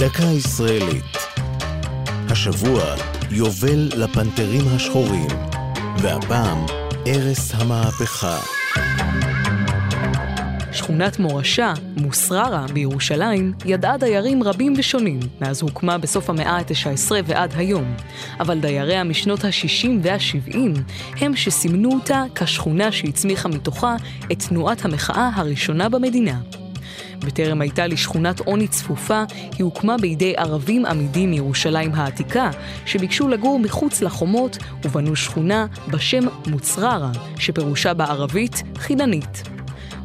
דקה ישראלית. השבוע יובל לפנתרים השחורים, והפעם ערש המהפכה. שכונת מורשה, מוסררה בירושלים, ידעה דיירים רבים ושונים מאז הוקמה בסוף המאה ה-19 ועד היום. אבל דייריה משנות ה-60 וה-70 הם שסימנו אותה כשכונה שהצמיחה מתוכה את תנועת המחאה הראשונה במדינה. בטרם הייתה לשכונת עוני צפופה, היא הוקמה בידי ערבים עמידים מירושלים העתיקה, שביקשו לגור מחוץ לחומות ובנו שכונה בשם מוצררה, שפירושה בערבית חיננית.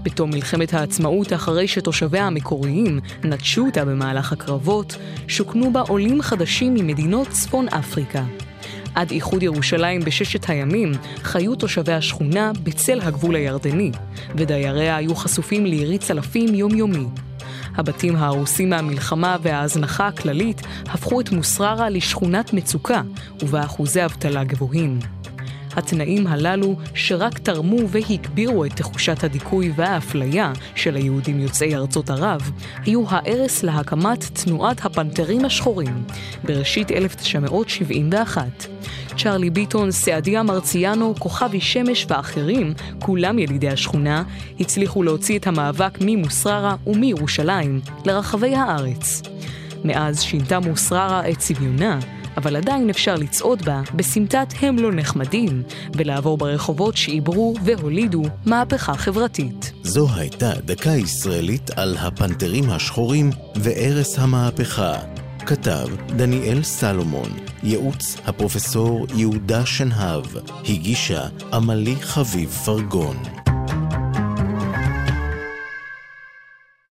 בתום מלחמת העצמאות, אחרי שתושביה המקוריים נטשו אותה במהלך הקרבות, שוכנו בה עולים חדשים ממדינות צפון אפריקה. עד איחוד ירושלים בששת הימים חיו תושבי השכונה בצל הגבול הירדני, ודייריה היו חשופים לירי צלפים יומיומי. הבתים ההרוסים מהמלחמה וההזנחה הכללית הפכו את מוסררה לשכונת מצוקה, ובה אחוזי אבטלה גבוהים. התנאים הללו, שרק תרמו והגבירו את תחושת הדיכוי והאפליה של היהודים יוצאי ארצות ערב, היו הערש להקמת תנועת הפנתרים השחורים, בראשית 1971. צ'רלי ביטון, סעדיה מרציאנו, כוכבי שמש ואחרים, כולם ילידי השכונה, הצליחו להוציא את המאבק ממוסררה ומירושלים לרחבי הארץ. מאז שינתה מוסררה את צביונה, אבל עדיין אפשר לצעוד בה בסמטת הם לא נחמדים, ולעבור ברחובות שעיברו והולידו מהפכה חברתית. זו הייתה דקה ישראלית על הפנתרים השחורים וערש המהפכה. כתב דניאל סלומון, ייעוץ הפרופסור יהודה שנהב, הגישה עמלי חביב פרגון.